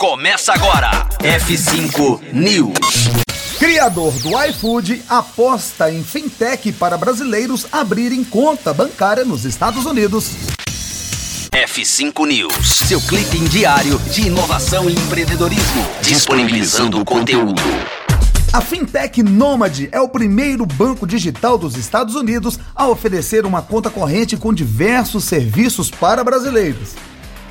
Começa agora. F5 News. Criador do iFood aposta em fintech para brasileiros abrirem conta bancária nos Estados Unidos. F5 News, seu clipe diário de inovação e empreendedorismo, disponibilizando o conteúdo. A fintech Nomad é o primeiro banco digital dos Estados Unidos a oferecer uma conta corrente com diversos serviços para brasileiros.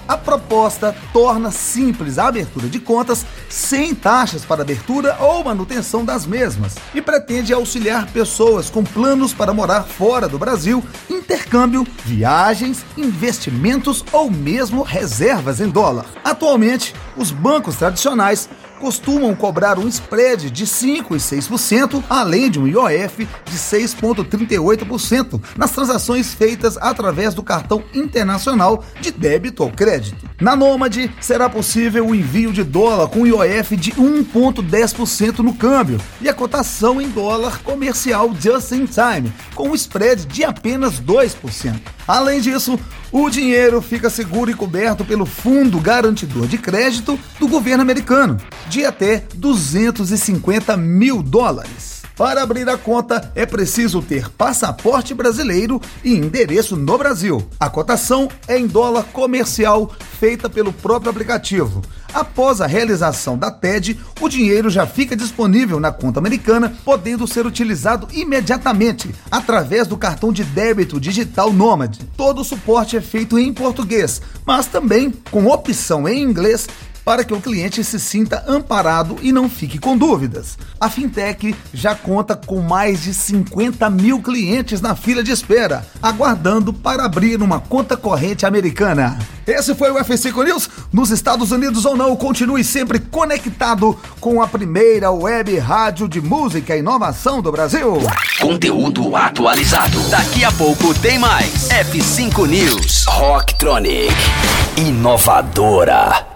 A proposta torna simples a abertura de contas sem taxas para abertura ou manutenção das mesmas e pretende auxiliar pessoas com planos para morar fora do Brasil, intercâmbio, viagens, investimentos ou mesmo reservas em dólar. Atualmente, os bancos tradicionais costumam cobrar um spread de 5 e 6%, além de um IOF de 6,38% nas transações feitas através do cartão internacional de débito ou crédito. Na Nomad, será possível o envio de dólar com IOF de 1,10% no câmbio e a cotação em dólar comercial just in time, com um spread de apenas 2%. Além disso, o dinheiro fica seguro e coberto pelo Fundo Garantidor de Crédito do governo americano, de até 250 mil dólares. Para abrir a conta, é preciso ter passaporte brasileiro e endereço no Brasil. A cotação é em dólar comercial feita pelo próprio aplicativo. Após a realização da TED, o dinheiro já fica disponível na conta americana, podendo ser utilizado imediatamente através do cartão de débito digital Nomad. Todo o suporte é feito em português, mas também com opção em inglês para que o cliente se sinta amparado e não fique com dúvidas. A Fintech já conta com mais de 50 mil clientes na fila de espera, aguardando para abrir uma conta corrente americana. Esse foi o F5 News. Nos Estados Unidos ou não, continue sempre conectado com a primeira web rádio de música e inovação do Brasil. Conteúdo atualizado. Daqui a pouco tem mais. F5 News. Rocktronic. Inovadora.